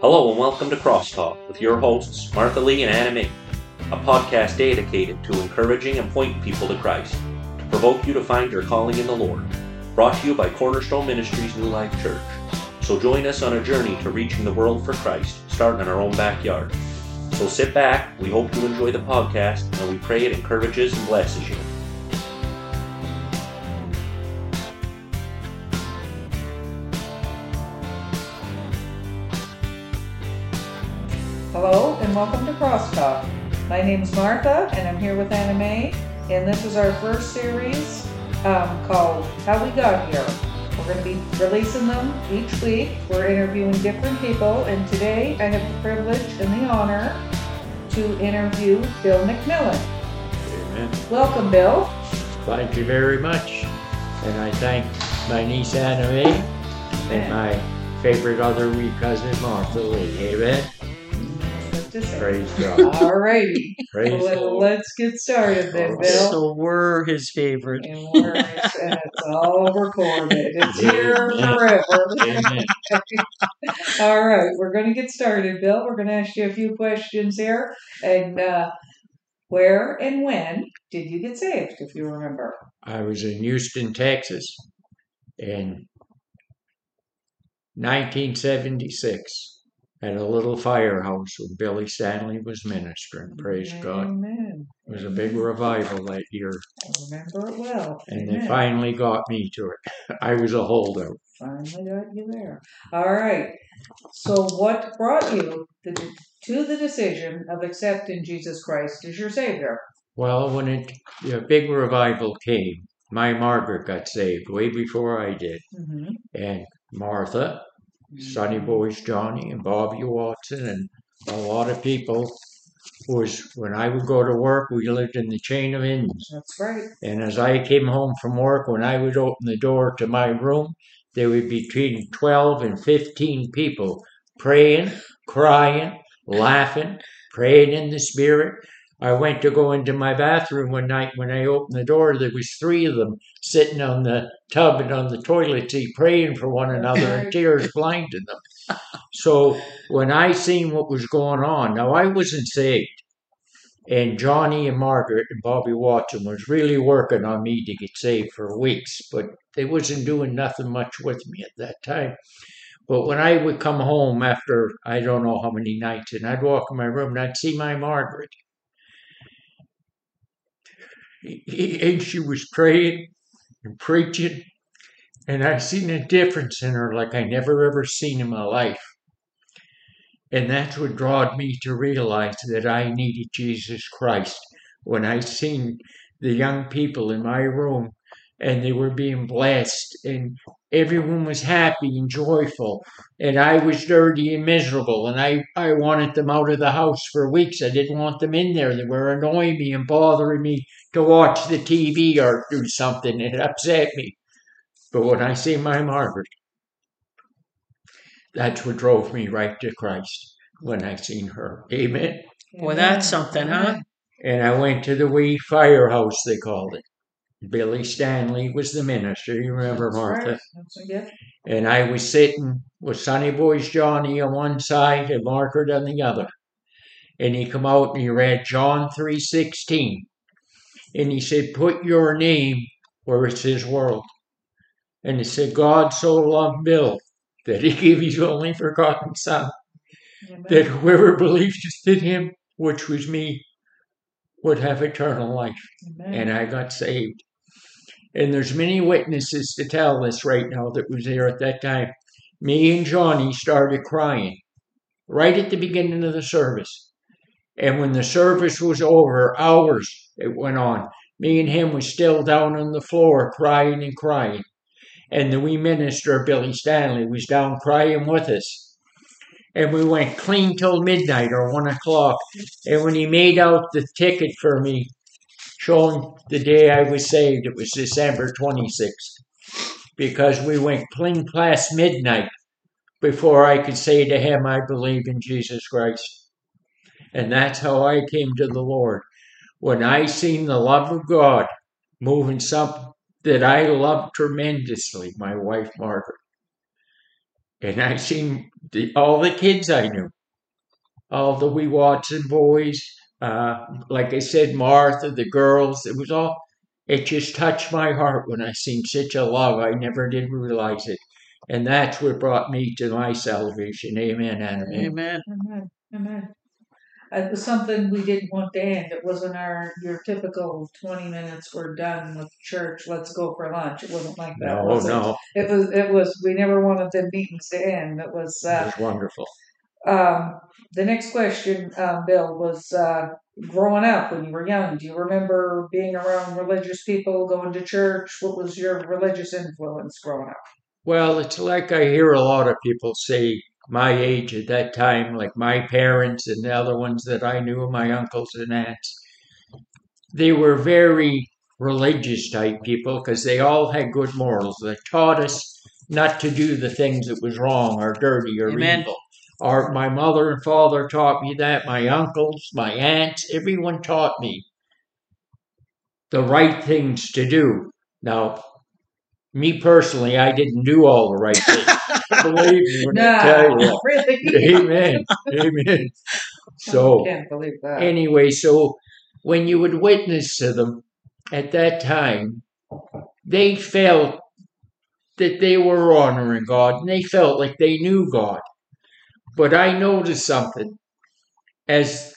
Hello and welcome to Crosstalk with your hosts Martha Lee and Anna May, a podcast dedicated to encouraging and pointing people to Christ, to provoke you to find your calling in the Lord. Brought to you by Cornerstone Ministries New Life Church. So join us on a journey to reaching the world for Christ, starting in our own backyard. So sit back, we hope you enjoy the podcast, and we pray it encourages and blesses you. My name is Martha and I'm here with Anna Mae, and this is our first series um, called How We Got Here. We're going to be releasing them each week. We're interviewing different people, and today I have the privilege and the honor to interview Bill McMillan. Amen. Welcome, Bill. Thank you very much. And I thank my niece Anna Mae and my favorite other wee cousin Martha Lee. Amen. Good to say. Praise God. All righty. Praise Well, Lord. let's get started then, Bill. So we're his favorite. And, we're, and it's all recorded. It's here forever. All right, we're going to get started, Bill. We're going to ask you a few questions here. And uh, where and when did you get saved, if you remember? I was in Houston, Texas in 1976 at a little firehouse where Billy Stanley was ministering. Praise God. Amen. It was a big revival that year. I remember it well. And Amen. they finally got me to it. I was a holdout. Finally got you there. All right. So, what brought you to the decision of accepting Jesus Christ as your Savior? Well, when it a big revival came, my Margaret got saved way before I did, Mm-hmm. and Martha, Sonny Boys Johnny, and Bobby Watson, and a lot of people was when I would go to work. We lived in the chain of inns, That's right. and as I came home from work, when I would open the door to my room, there would be between twelve and fifteen people praying, crying, laughing, praying in the spirit. I went to go into my bathroom one night. When I opened the door, there was three of them sitting on the tub and on the toilet seat praying for one another, and tears blinded them. So when I seen what was going on, now I wasn't saved, and Johnny and Margaret and Bobby Watson was really working on me to get saved for weeks, but they wasn't doing nothing much with me at that time. But when I would come home after I don't know how many nights, and I'd walk in my room and I'd see my Margaret. And she was praying and preaching, and I seen a difference in her like I never ever seen in my life. And that's what drawed me to realize that I needed Jesus Christ. When I seen the young people in my room and they were being blessed and everyone was happy and joyful and I was dirty and miserable and I, I wanted them out of the house for weeks. I didn't want them in there. They were annoying me and bothering me to watch the TV or do something. It upset me. But when I see my Margaret, that's what drove me right to Christ when I seen her. Amen. Well, that's something, huh? And I went to the wee firehouse, they called it. Billy Stanley was the minister. You remember That's Martha? right. That's a gift. And I was sitting with Sonny Boys Johnny on one side and Margaret on the other. And he come out and he read John 3.16. And he said, put your name where it says world. And he said, God so loved Bill that he gave his only forgotten son, Amen. that whoever believes in him, which was me, would have eternal life Amen. and I got saved. And there's many witnesses to tell this right now that was there at that time. Me and Johnny started crying right at the beginning of the service. And when the service was over, hours it went on. Me and him was still down on the floor crying and crying. And the wee minister, Billy Stanley, was down crying with us. And we went clean till midnight or one o'clock. And when he made out the ticket for me, showing the day I was saved. It was December 26th because we went clean past midnight before I could say to him, I believe in Jesus Christ. And that's how I came to the Lord. When I seen the love of God moving something that I loved tremendously, my wife Margaret. And I seen the, all the kids I knew, all the wee Watson boys, uh, like I said, Martha, the girls. It was all. It just touched my heart when I seen such a love. I never did realize it, and that's what brought me to my salvation. Amen. Amen. Amen. Amen. Amen. It was something we didn't want to end. It wasn't our your typical twenty minutes. We're done with church. Let's go for lunch. It wasn't like that. No, was no, It was. It was. We never wanted the meetings to end. It was. it Uh, was wonderful. Um, the next question, um, Bill, was uh, growing up when you were young. Do you remember being around religious people, going to church? What was your religious influence growing up? Well, it's like I hear a lot of people say my age at that time, like my parents and the other ones that I knew, my uncles and aunts. They were very religious type people because they all had good morals. They taught us not to do the things that was wrong or dirty or Amen. evil. Our, my mother and father taught me that. My uncles, my aunts, everyone taught me the right things to do. Now, me personally, I didn't do all the right things. Believe me when I tell you. really? Amen. Amen. So, I can't believe that. anyway, so when you would witness to them at that time, they felt that they were honoring God and they felt like they knew God. But I noticed something as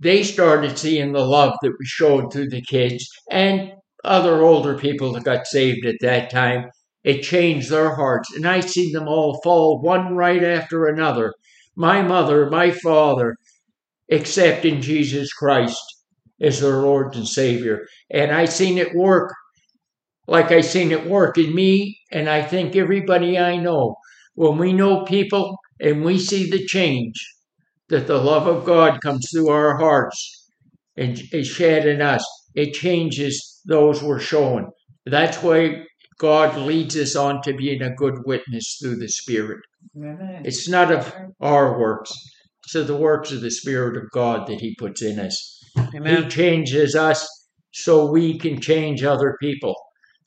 they started seeing the love that was showed to the kids and other older people that got saved at that time. It changed their hearts, and I seen them all fall one right after another. My mother, my father, accepting Jesus Christ as their Lord and Savior. And I seen it work like I seen it work in me, and I think everybody I know. When we know people and we see the change, that the love of God comes through our hearts and is shed in us, it changes those we're showing. That's why God leads us on to being a good witness through the Spirit. Amen. It's not of our works, it's of the works of the Spirit of God that He puts in us. Amen. He changes us so we can change other people.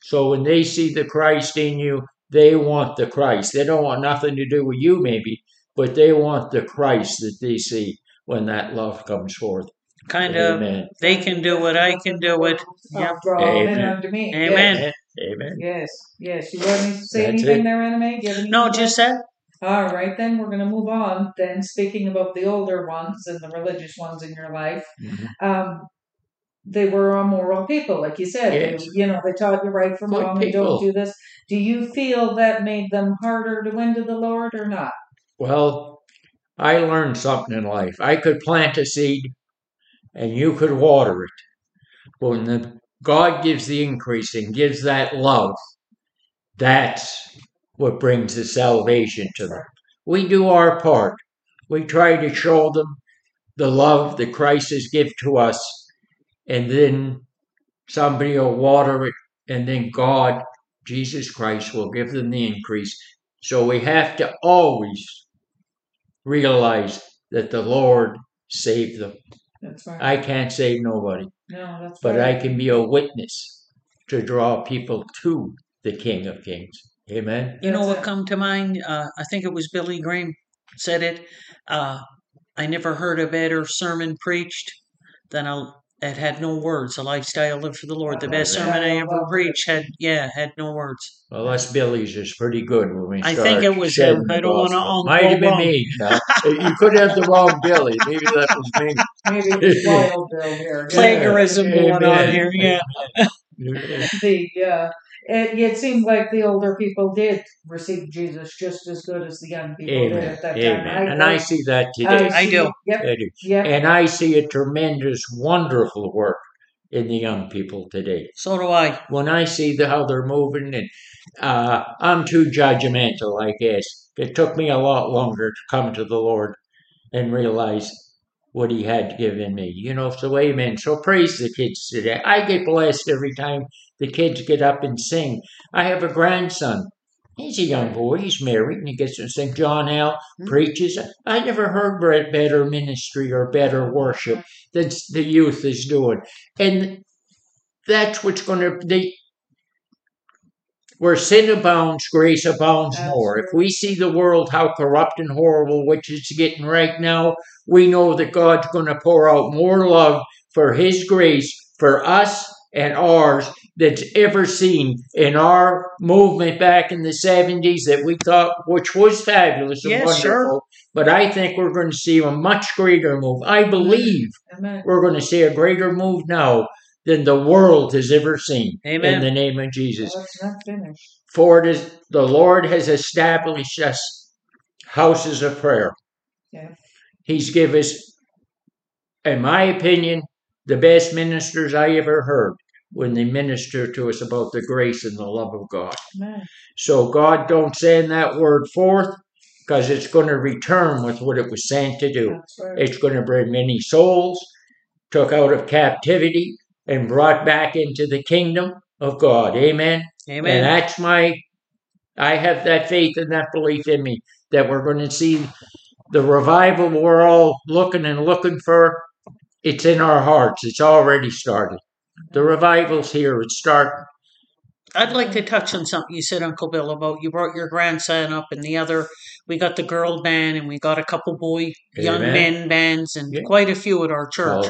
So when they see the Christ in you, they want the Christ. They don't want nothing to do with you, maybe, but they want the Christ that they see when that love comes forth. Kind of. They can do it. I can do it. Yep. Draw men Amen. unto me. Amen. Amen. Yes, yes. You want me to say That's anything it. there, Anna Mae? Do you have anything No, to just say? that. All right, then we're going to move on. Then, speaking about the older ones and the religious ones in your life, Mhm. um, they were immoral people, like you said. They- you know, they taught you right from Good wrong and don't do this. Do you feel that made them harder to win to the Lord or not? Well, I learned something in life. I could plant a seed and you could water it. But when the, God gives the increase and gives that love, that's what brings the salvation to them. We do our part. We try to show them the love that Christ has given to us, and then somebody will water it, and then God, Jesus Christ, will give them the increase. So we have to always realize that the Lord saved them. That's right. I can't save nobody, no, that's but right. I can be a witness to draw people to the King of Kings. Amen. You know what come to mind? Uh, I think it was Billy Graham said it. Uh, I never heard a better sermon preached than a that had no words. A lifestyle lived for the Lord. The best Yeah, sermon I I ever preached had yeah had no words. Well, us Billy's is pretty good when we I think it was shedding him. I don't wanna gospel. all Might have been me. Now, you could have the wrong Billy. Maybe that was me. Maybe it's wild Bill here. Plagiarism going on Amen. here. Yeah. the uh, it, it seemed like the older people did receive Jesus just as good as the young people did Amen. at that Amen. time. And I see that today. I see- do. Yep. I do. Yep. And I see a tremendous, wonderful work in the young people today. So do I. When I see the, how they're moving, and uh, I'm too judgmental, I guess. It took me a lot longer to come to the Lord and realize what He had given me. You know, so amen. So praise the kids today. I get blessed every time the kids get up and sing. I have a grandson. He's a young boy. He's married, and he gets to sing. John L. Hmm. preaches. I never heard better ministry or better worship than the youth is doing, and that's what's going to. They where sin abounds, grace abounds more. If we see the world how corrupt and horrible which it's getting right now, we know that God's going to pour out more love for His grace for us and ours that's ever seen in our movement back in the 70s that we thought, which was fabulous and Yeah, wonderful. sure. But I think we're going to see a much greater move. I believe Amen. we're going to see a greater move now than the world has ever seen. Amen. In the name of Jesus. Well, not finished. For it is the Lord has established us houses of prayer. Yeah. He's given us, in my opinion, the best ministers I ever heard when they minister to us about the grace and the love of God. Amen. So God don't send that word forth because it's going to return with what it was sent to do. Right. It's going to bring many souls took out of captivity and brought back into the kingdom of God. Amen. Amen. And Amen. that's my, I have that faith and that belief in me that we're going to see the revival we're all looking and looking for. It's in our hearts. It's already started. The revival's here. It's starting. I'd like to touch on something you said, Uncle Bill, about you brought your grandson up and the other. We got the girl band and we got a couple boy, young men bands and Yeah. quite a few at our church.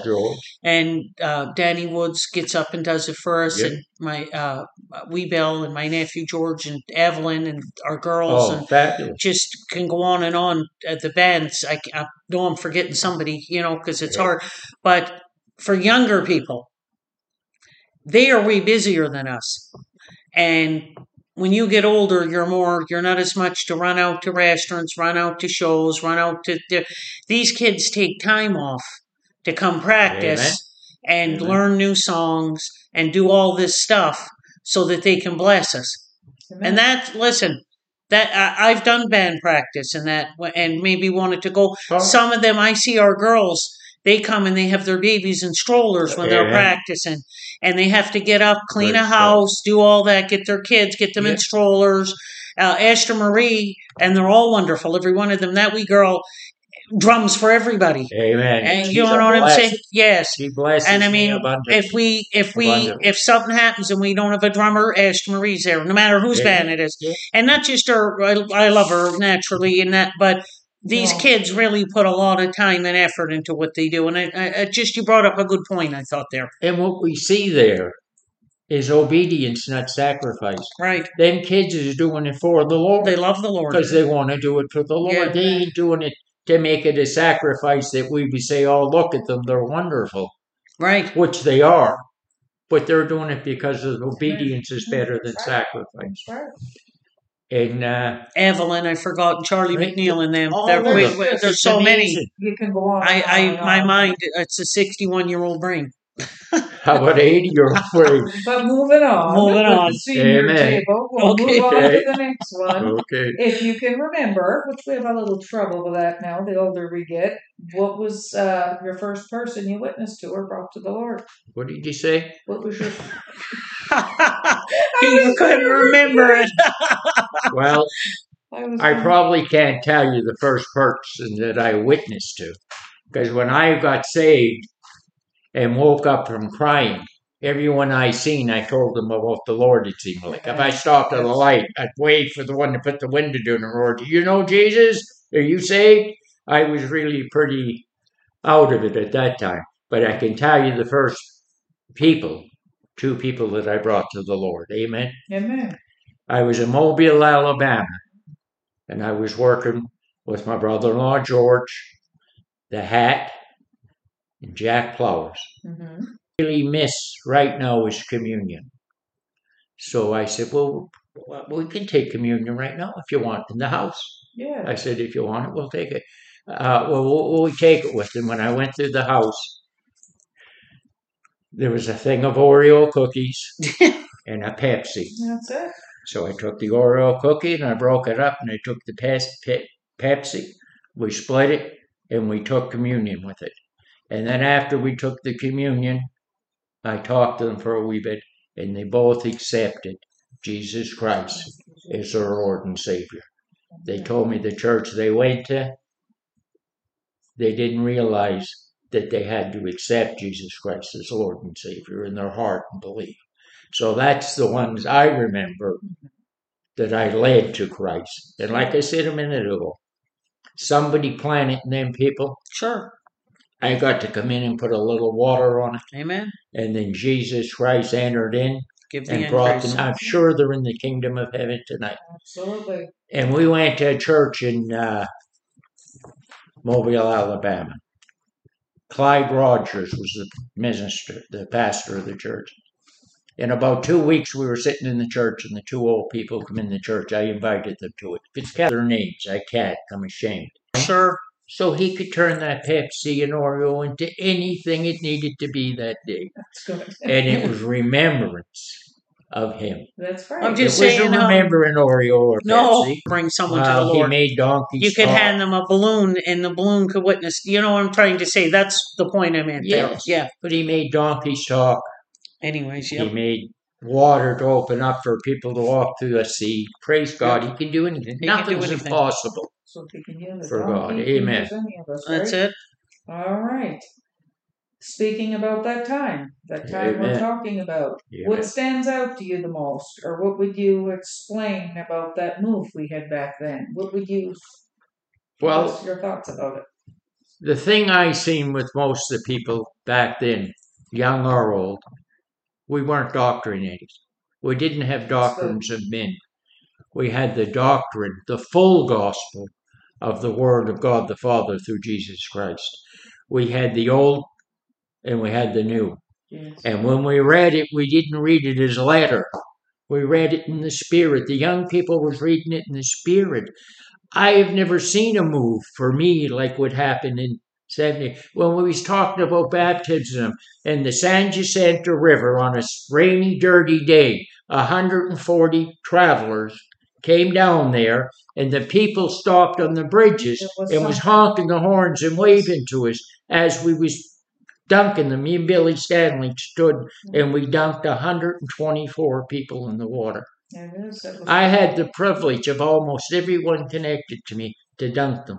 And uh, Danny Woods gets up and does it for us, Yep. and my uh, Wee Bell and my nephew George and Evelyn and our girls, Oh, and fabulous. just can go on and on at the bands. I, I know I'm forgetting somebody, you know, because it's Yeah. hard. But for younger people, they are way busier than us, and when you get older, you're more, you're not as much to run out to restaurants, run out to shows, run out to. to these kids take time off to come practice and Amen. learn new songs and do all this stuff so that they can bless us. Amen. And that, listen, that I, I've done band practice and that, and maybe wanted to go. Some of them, I see our girls. They come and they have their babies in strollers when they're Yeah. practicing, and they have to get up, clean a house, do all that, get their kids, get them in Yeah. strollers. Uh, Esther Marie, and they're all wonderful, every one of them. That wee girl drums for everybody, Amen. and She's you a know what I'm blessing. saying? Yes, She blesses and I me mean, abundantly. if we if we Abundantly. if something happens and we don't have a drummer, Esther Marie's there, no matter whose Yeah. band it is, Yeah. and not just her. I, I love her naturally in that, but these kids really put a lot of time and effort into what they do, and I, I, I just you brought up a good point. I thought there, And what we see there is obedience, not sacrifice. right? Them kids is doing it for the Lord They love the Lord, because they want to do it for the Lord. Yeah. They ain't doing it to make it a sacrifice that we would say, "Oh, look at them, they're wonderful," right? which they are. But they're doing it because of obedience is mm-hmm. better than sacrifice. That's. And uh, Evelyn, I forgot, and Charlie Right. McNeil and them. all They're of great. them. There's It's so many. You can go on. I, and on I, my mind, it's a 61 year old brain. How about eighty year old brain? But moving on. Moving on. The senior Amen. table. We'll Okay. move on Okay. to the next one. Okay. If you can remember, which we have a little trouble with that now, the older we get, what was uh, your first person you witnessed to or brought to the Lord? What did you say? What was your he couldn't remember it. Well, I, I probably can't tell you the first person that I witnessed to. Because when I got saved and woke up from crying, everyone I seen, I told them about the Lord, it seemed like. If I stopped at a light, I'd wait for the one to put the window down and roar, Do you know Jesus? Are you saved? I was really pretty out of it at that time. But I can tell you the first people, two people that I brought to the Lord. Amen. Amen. I was in Mobile, Alabama, and I was working with my brother in law, George, the hat, and Jack Flowers. hmm Really miss right now is communion. So I said, Well, we can take communion right now if you want in the house. Yeah. I said, If you want it, we'll take it. Uh, well, we'll, we'll take it with them. When I went through the house, there was a thing of Oreo cookies and a Pepsi. That's it. So I took the Oreo cookie and I broke it up and I took the pes- pe- Pepsi. We split it and we took communion with it. And then after we took the communion, I talked to them for a wee bit and they both accepted Jesus Christ as their Lord and Savior. They told me the church they went to, they didn't realize that they had to accept Jesus Christ as Lord and Savior in their heart and believe. So that's the ones I remember that I led to Christ. And like I said a minute ago, somebody planted them people. Sure. I got to come in and put a little water on it, Amen. and then Jesus Christ entered in Give the and brought them. I'm sure they're in the kingdom of heaven tonight. Absolutely. And we went to a church in uh, Mobile, Alabama. Clyde Rogers was the minister, the pastor of the church. In about two weeks, we were sitting in the church, and the two old people come in the church. I invited them to it. If it's their names, I can't. I'm ashamed. Sure. So he could turn that Pepsi and Oreo into anything it needed to be that day. That's good. And it was remembrance of him. That's right. I'm just it was saying, um, remembering Oreo or No, Pepsi. bring someone to Well, the he made donkeys. You could talk. hand them a balloon, and the balloon could witness. You know what I'm trying to say? That's the point I'm at. Yes. Yeah. But he made donkeys talk. Anyways, yeah. He made water to open up for people to walk through the sea. Praise God. He can do anything. He can do Nothing's anything. impossible. So if he can use a For God. can Amen. use any of us, That's it. All right. Speaking about that time, that time we're talking about, Yeah. what stands out to you the most, or what would you explain about that move we had back then? What would you? Well, what's your thoughts about it? the thing I seen with most of the people back then, young or old, we weren't doctrinated. We didn't have doctrines of men. We had the doctrine, the full gospel of the Word of God the Father through Jesus Christ. We had the old and we had the new. Yes. And when we read it, we didn't read it as a letter. We read it in the spirit. The young people was reading it in the spirit. I have never seen a move for me like what happened in 70 when we was talking about baptism in the San Jacinto River on a rainy, dirty day. 140 travelers came down there, and the people stopped on the bridges was and was honking the horns and waving to us as we was dunking them. Me and Billy Stanley stood mm-hmm. and we dunked 124 people in the water. It is, it was- I had the privilege of almost everyone connected to me to dunk them.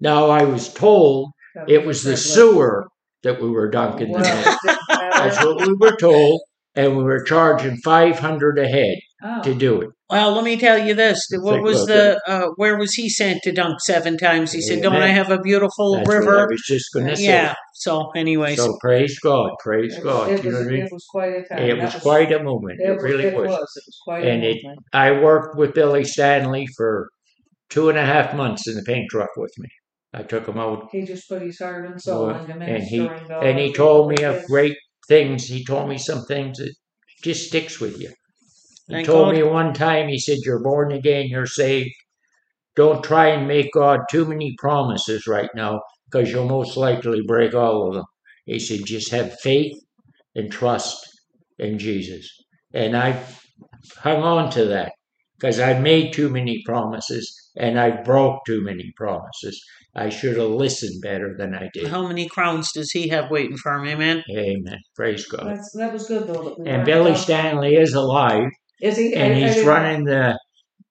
Now I was told it was the sewer that we were dunking them in. That's what we were told, and we were charging 500 a head Oh, to do it. Well, let me tell you this. What Think was about the, uh, where was he sent to dunk seven times? He said, Don't I Amen. have a beautiful That's what I river? was just going to say. Yeah. So, anyways, So praise God, praise it- God. It you know was, what I mean? it was quite a time. It That was quite a movement. It, It, was- really it was. was. It was quite And a it- movement. I worked with Billy Stanley for two and a half months in the paint truck with me. I took him out, He just put his heart and soul Well, into and he- ministering to and the he told me he of did. great things. He told me some things that just sticks with you. He Thank told God. me one time, he said, You're born again, you're saved. Don't try and make God too many promises right now because you'll most likely break all of them. He said, Just have faith and trust in Jesus. And I hung on to that because I've made too many promises and I've broke too many promises. I should have listened better than I did. how many crowns does he have waiting for him? Amen. Amen. Praise God. That's, that was good though. And Billy talking- Stanley is alive Is he? And I he's didn't- running the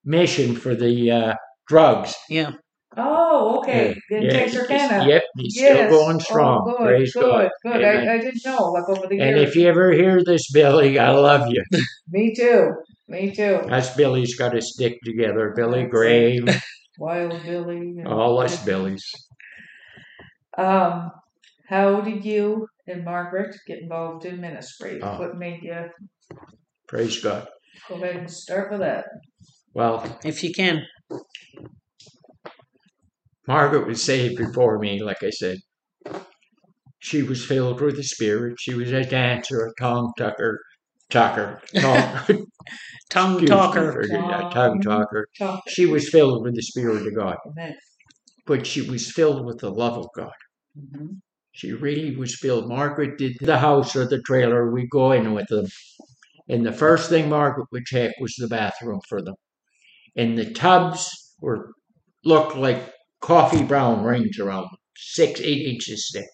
mission for the uh, drugs. Yeah. Oh, okay. In Yeah, Texarkana. Yep, he's Yes. still going strong. Oh, good, Praise good, God. good. Amen. I, I didn't know. Like over the years. And if you ever hear this, Billy, I love you. Me too. Me too. Us Billy's got to stick together. Billy That's Graham, Wild Billy. all us Billies. Um, how did you and Margaret get involved in ministry? Oh. What made you Praise God. Go ahead and start with that? Well, If you can. Margaret was saved before me, like I said. She was filled with the Spirit. She was a dancer, a tongue tucker, tucker, tongue, Tongue talker. tongue talker. Talk. She was filled with the Spirit of God, Amen. but she was filled with the love of God. Mhm. She really was filled. Margaret did the house or the trailer. We go in with them. And the first thing Margaret would check was the bathroom for them. And the tubs were looked like coffee brown rings around them, six, eight inches thick.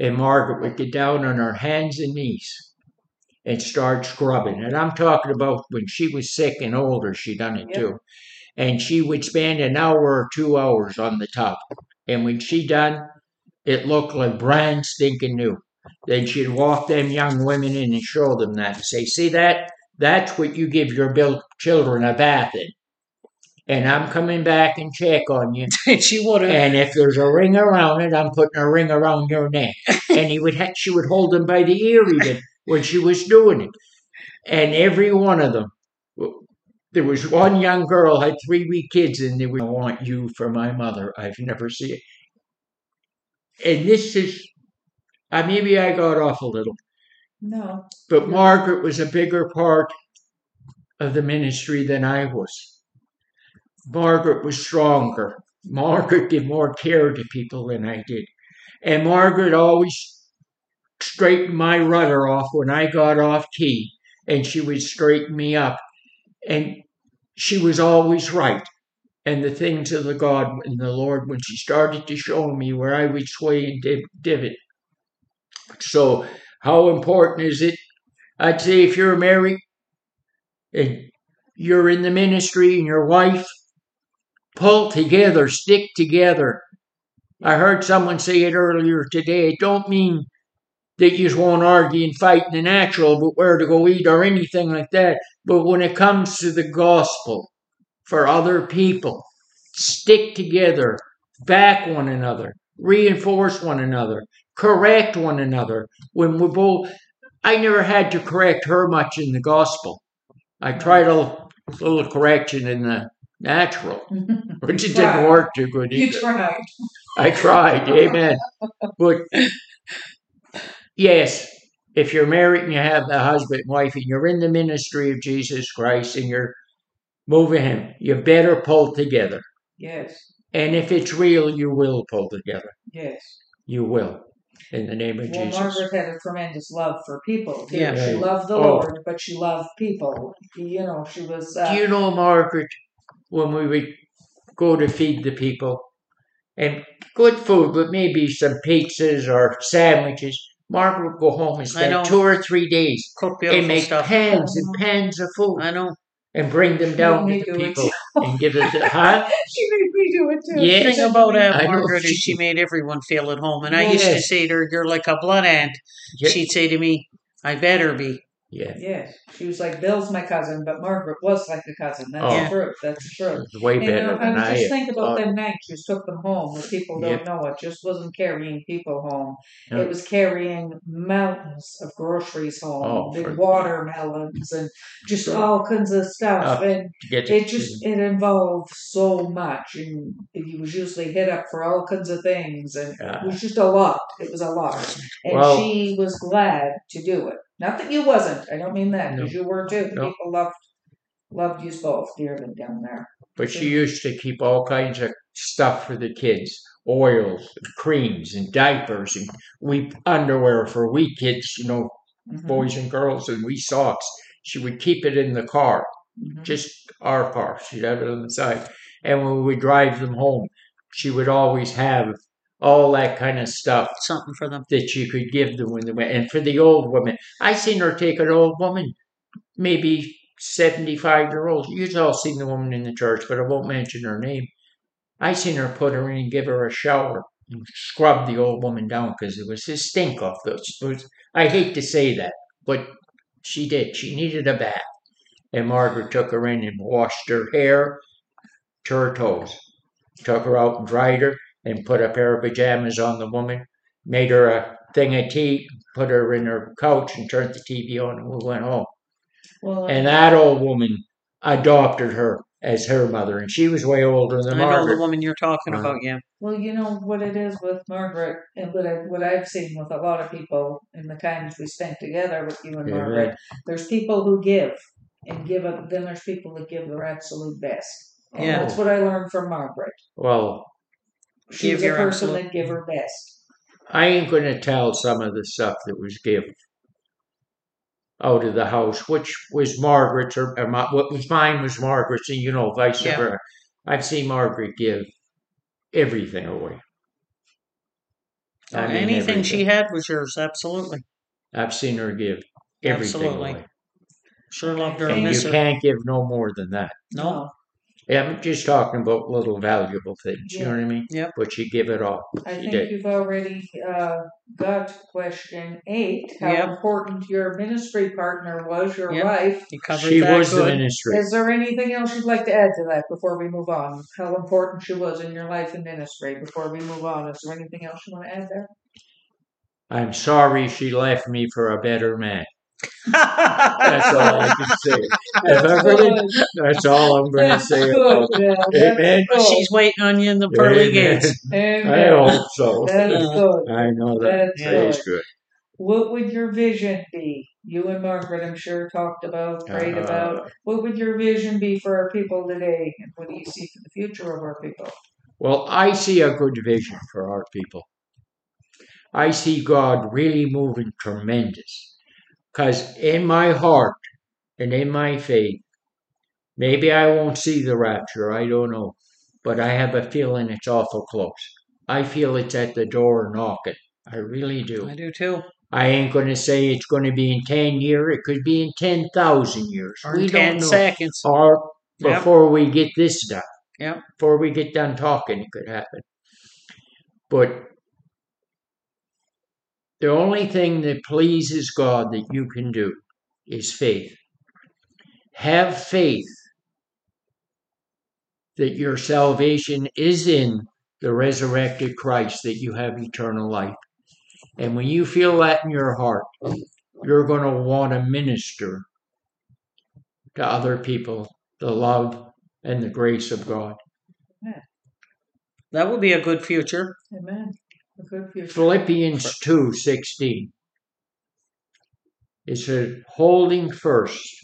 And Margaret would get down on her hands and knees and start scrubbing. And I'm talking about when she was sick and older, she done it Yep. too. And she would spend an hour or two hours on the tub. And when she done, it looked like brand stinking new. Then she'd walk them young women in and show them that and say, See that? That's what you give your children a bath in. And I'm coming back and check on you. And she would have. And if there's a ring around it, I'm putting a ring around your neck. And he would ha- she would hold him by the ear even when she was doing it. And every one of them, there was one young girl had three wee kids, and they would I want you for my mother. I've never seen it. And this is, uh, maybe I got off a little, No. but Margaret was a bigger part of the ministry than I was. Margaret was stronger. Margaret gave more care to people than I did. And Margaret always straightened my rudder off when I got off key, and she would straighten me up. And she was always right. And the things of the God and the Lord, when she started to show me where I would sway and div- divot. So, how important is it? I'd say if you're married and you're in the ministry and your wife, pull together, stick together. I heard someone say it earlier today. It don't mean that you just won't argue and fight in the natural, but where to go eat or anything like that. But when it comes to the gospel for other people, stick together, back one another, reinforce one another, correct one another. When we both, I never had to correct her much in the gospel. I tried a little correction in the natural, which it didn't work too good either. You tried. I tried, amen. But yes, if you're married and you have a husband and wife and you're in the ministry of Jesus Christ and you're moving him, you better pull together. Yes. And if it's real, you will pull together. Yes. You will. In the name of Well, Jesus. Margaret had a tremendous love for people. too. Yeah. She loved the Oh. Lord, but she loved people. You know, she was. Uh, Do you know, Margaret, when we would go to feed the people and good food, but maybe some pizzas or sandwiches, Margaret would go home and spend two or three days Cook and make stuff. pans and pans of food I know. And bring them down to the people and give it to huh? she made me do it too. Yeah. The thing about Aunt Margaret is she- made everyone feel at home. And I used to say to her, You're like a blood aunt. Yeah. She'd say to me, I better be. Yeah, Yes, she was like Bill's my cousin, but Margaret was like a cousin. That's Oh. the truth. That's the truth. it's way And you better know, than I I just think about them nights you took them home. When people don't Yep. know it, just wasn't carrying people home. No. It was carrying mountains of groceries home, Oh, big watermelons, and just all kinds of stuff. Oh, and it just it involved so much, and he was usually hit up for all kinds of things, and Yeah. it was just a lot. It was a lot, and Well- she was glad to do it. Not that you wasn't. I don't mean that because you were too. No. People loved loved you both dearly down there. But she used to keep all kinds of stuff for the kids oils, and creams, and diapers, and we underwear for we kids, you know, Mhm, boys and girls, and we socks. She would keep it in the car, mhm. just our car. She'd have it on the side. And when we would drive them home, she would always have all that kind of stuff Something for them. that you could give them when they went. And for the old woman, I seen her take an old woman, maybe 75 year old. You've all seen the woman in the church, but I won't mention her name. I seen her put her in and give her a shower and scrub the old woman down because it was a stink off those. I hate to say that, but she did. She needed a bath. And Margaret took her in and washed her hair to her toes. Took her out and dried her and put a pair of pajamas on the woman, made her a thing of tea, put her in her couch and turned the TV on and we went home. Well, And that old woman adopted her as her mother and she was way older than I know the woman you're talking Uh, about, yeah. Well, you know what it is with Margaret, and what I what I've seen with a lot of people in the times we spent together with you and Yeah, Margaret. right. There's people who give and give up. Then there's people that give their absolute best. And Yeah. that's what I learned from Margaret. Well, She Give a your person absolute- that give her best. I ain't going to tell some of the stuff that was given out of the house, which was Margaret's, or, or my, what was mine was Margaret's, and you know, vice Yeah. versa. I've seen Margaret give everything away. I mean, Anything she everything. had was yours, absolutely. I've seen her give everything Absolutely. away. Sure loved her. And And miss you her. can't give no more than that. No, I'm just talking about little valuable things. You know what I mean? Yep. But she give it all. I She think did. you've already uh, got question eight. How Yep. important your ministry partner was, your Yep. wife. You covered She that was the good. ministry. Is there anything else you'd like to add to that before we move on? How important she was in your life and ministry before we move on? Is there anything else you want to add there? I'm sorry she left me for a better man. That's all I can say. If I really, that's all I'm going to say. about yeah, Amen. She's waiting on you in the pearly Amen. gates. I hope so. That's good. I know that. That's Praise good. good. What would your vision be? You and Margaret, I'm sure, talked about, prayed Uh, about. What would your vision be for our people today? And what do you see for the future of our people? Well, I see a good vision for our people. I see God really moving tremendous. Because in my heart and in my faith, maybe I won't see the rapture, I don't know. But I have a feeling it's awful close. I feel it's at the door knocking. I really do. I do too. I ain't going to say it's going to be in 10 years. It could be in 10,000 years. Or we 10 don't know. seconds. Or Yep. before we get this done. Yep. Before we get done talking, it could happen. But the only thing that pleases God that you can do is faith. Have faith that your salvation is in the resurrected Christ, that you have eternal life. And when you feel that in your heart, you're going to want to minister to other people the love and the grace of God. That will be a good future. Amen. Philippians 2 16. It says, holding first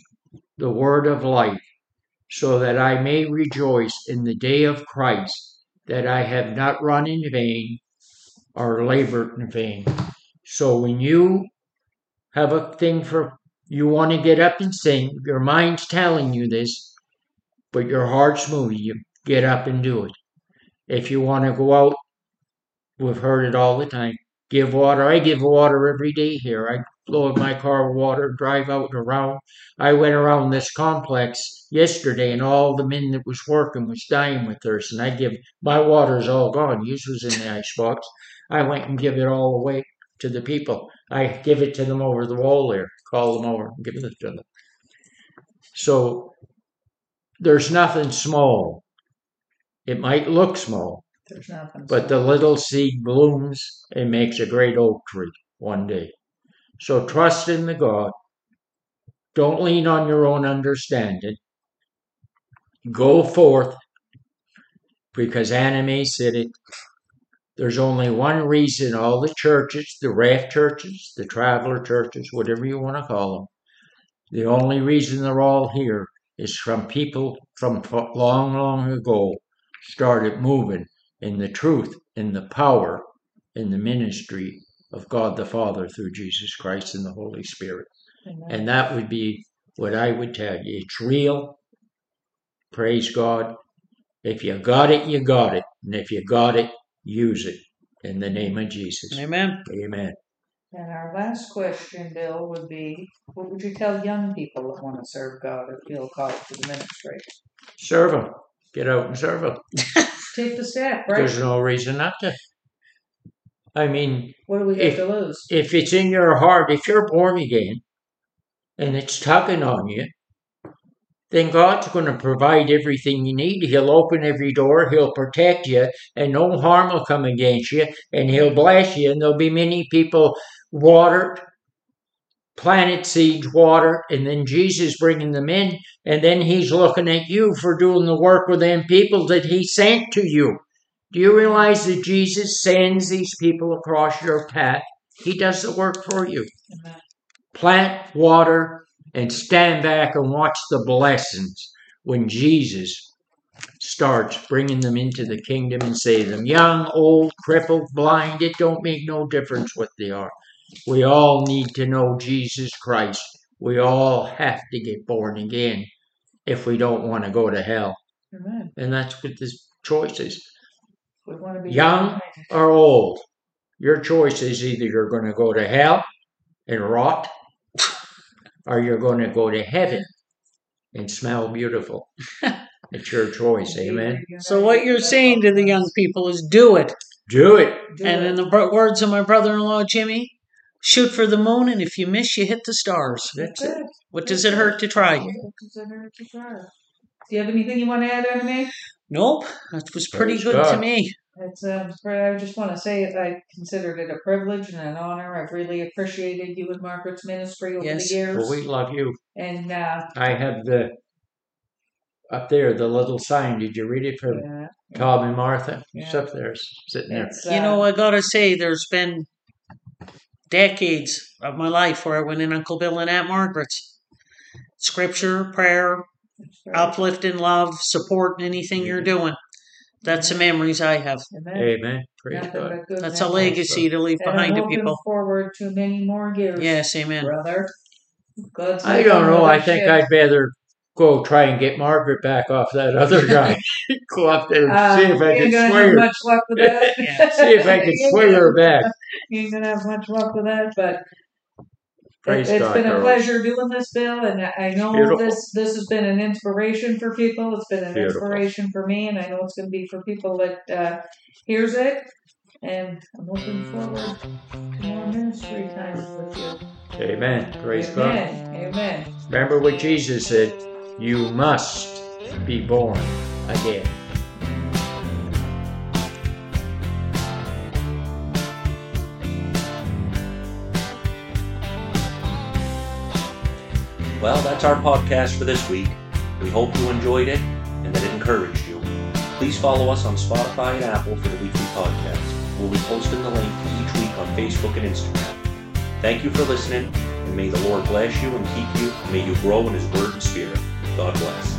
the word of life, so that I may rejoice in the day of Christ, that I have not run in vain or labored in vain. So when you have a thing for, you want to get up and sing, your mind's telling you this, but your heart's moving you, get up and do it. If you want to go out, we've heard it all the time. Give water. I give water every day here. I blow load my car with water, drive out around. I went around this complex yesterday, and all the men that was working was dying with thirst. And I give my water's all gone. Yours was in the icebox. I went and give it all away to the people. I give it to them over the wall there. Call them over and give it to them. So there's nothing small. It might look small, There's nothing. but the little seed blooms and makes a great oak tree one day. So trust in the God. Don't lean on your own understanding. Go forth because Anna Mae said it. There's only one reason all the churches, the raft churches, the traveler churches, whatever you want to call them, the only reason they're all here is from people from long, long ago started moving in the truth, in the power, in the ministry of God the Father through Jesus Christ and the Holy Spirit. Amen. And that would be what I would tell you. It's real. Praise God. If you got it, you got it. And if you got it, use it. In the name of Jesus. Amen. Amen. And our last question, Bill, would be what would you tell young people that want to serve God or feel called to the ministry? Serve them. Get out and serve them. Take the step, right? There's no reason not to. I mean, What do we if- have to lose? if it's in your heart, if you're born again and it's tugging on you, then God's going to provide everything you need. He'll open every door, He'll protect you, and no harm will come against you, and He'll bless you. And there'll be many people watered, planted seeds, water, and then Jesus bringing them in, and then He's looking at you for doing the work with them people that He sent to you. Do you realize that Jesus sends these people across your path? He does the work for you. Amen. Plant, water, and stand back and watch the blessings when Jesus starts bringing them into the kingdom and save them. Young, old, crippled, blind, it don't make no difference what they are. We all need to know Jesus Christ. We all have to get born again if we don't want to go to hell. Amen. And that's what this choice is We want to be Young or old. Your choice is either you're going to go to hell and rot, or you're going to go to heaven and smell beautiful. It's your choice. Amen. So what you're saying to the young people is do it. Do it. Do and it. in the words of my brother-in-law Jimmy, shoot for the moon, and if you miss, you hit the stars. That's That's it. it. What does it hurt to try? What does it hurt to try? Do you have anything you want to add, Anna Mae? Nope, that was pretty Praise good to me. It's um, I just want to say I considered it a privilege and an honor. I've really appreciated you and Margaret's ministry over Yes. the years, Well, we love you. and uh, I have the up there the little sign. Did you read it for yeah, Tom and Martha? It's up there, it's sitting there. it's, uh, You know, I gotta say, there's been decades of my life where I went in Uncle Bill and Aunt Margaret's. Scripture, prayer, it's very- uplifting, love, support in anything you're doing. That's the memories I have. Amen. Amen. Praise Nothing God. That's a legacy to leave And behind to people. forward to many more years. Yes, amen. brother. God's I don't know. I think. I'd rather go try and get Margaret back off that other guy. go up there and Uh, see if I can sway her. much luck with that. Yeah. See if I can sway her back. You ain't gonna have much luck with that, but Praise it, has God, been a pleasure doing this, Bill, and I know Beautiful. this this has been an inspiration for people. It's been an Beautiful. inspiration for me, and I know it's going to be for people that uh, hears it. And I'm looking forward to more ministry times with you. Amen. Praise God. Amen. Amen. Remember what Jesus said you must be born again. Well, that's our podcast for this week. We hope you enjoyed it and that it encouraged you. Please follow us on Spotify and Apple for the weekly podcast. We'll be posting the link each week on Facebook and Instagram. Thank you for listening, and may the Lord bless you and keep you, and may you grow in His Word and Spirit. God bless.